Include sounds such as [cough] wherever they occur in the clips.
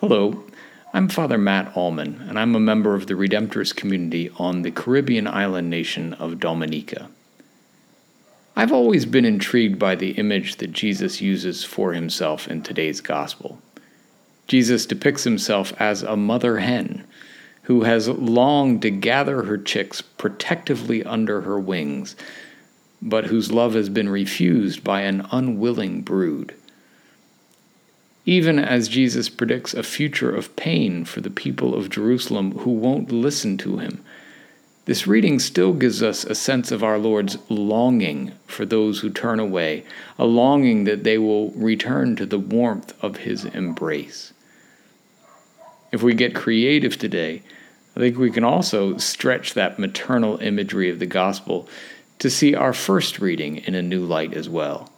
Hello, I'm Father Matt Allman, and I'm a member of the Redemptorist community on the Caribbean island nation of Dominica. I've always been intrigued by the image that Jesus uses for himself in today's gospel. Jesus depicts himself as a mother hen who has longed to gather her chicks protectively under her wings, but whose love has been refused by an unwilling brood even as Jesus predicts a future of pain for the people of Jerusalem who won't listen to him. This reading still gives us a sense of our Lord's longing for those who turn away, a longing that they will return to the warmth of his embrace. If we get creative today, I think we can also stretch that maternal imagery of the gospel to see our first reading in a new light as well.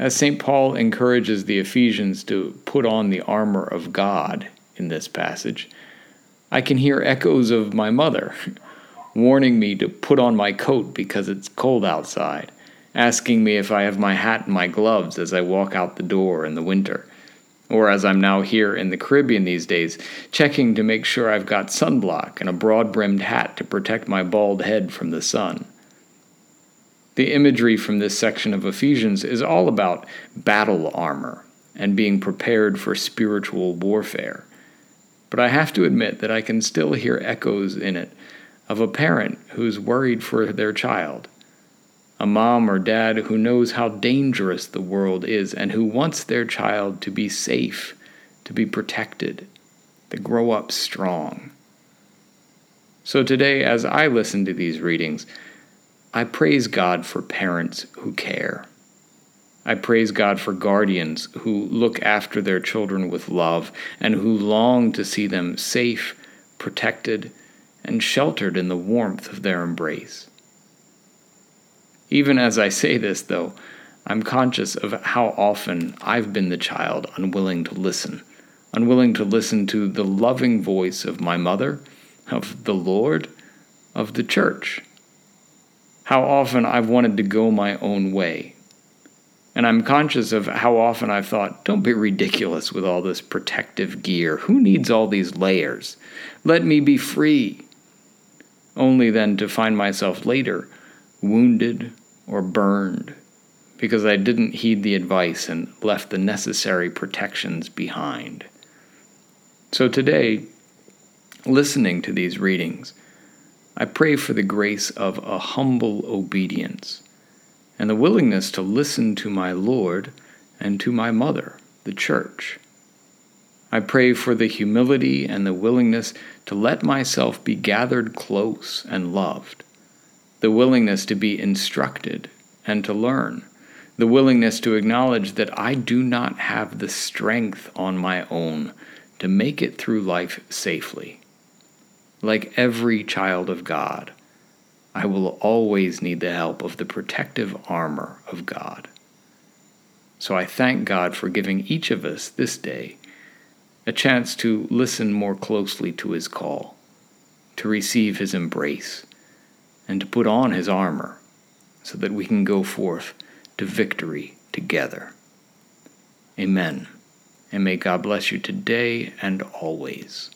As St. Paul encourages the Ephesians to put on the armor of God in this passage, I can hear echoes of my mother [laughs] warning me to put on my coat because it's cold outside, asking me if I have my hat and my gloves as I walk out the door in the winter. Or as I'm now here in the Caribbean these days, checking to make sure I've got sunblock and a broad brimmed hat to protect my bald head from the sun. The imagery from this section of Ephesians is all about battle armor and being prepared for spiritual warfare. But I have to admit that I can still hear echoes in it of a parent who's worried for their child, a mom or dad who knows how dangerous the world is and who wants their child to be safe, to be protected, to grow up strong. So today, as I listen to these readings, I praise God for parents who care. I praise God for guardians who look after their children with love and who long to see them safe, protected, and sheltered in the warmth of their embrace. Even as I say this, though, I'm conscious of how often I've been the child unwilling to listen, unwilling to listen to the loving voice of my mother, of the Lord, of the church how often I've wanted to go my own way. And I'm conscious of how often I've thought, don't be ridiculous with all this protective gear. Who needs all these layers? Let me be free. Only then to find myself later wounded or burned because I didn't heed the advice and left the necessary protections behind. So today, listening to these readings, I pray for the grace of a humble obedience and the willingness to listen to my Lord and to my mother, the Church. I pray for the humility and the willingness to let myself be gathered close and loved, the willingness to be instructed and to learn, the willingness to acknowledge that I do not have the strength on my own to make it through life safely like every child of God, I will always need the help of the protective armor of God. So I thank God for giving each of us this day a chance to listen more closely to his call, to receive his embrace, and to put on his armor so that we can go forth to victory together. Amen. And may God bless you today and always.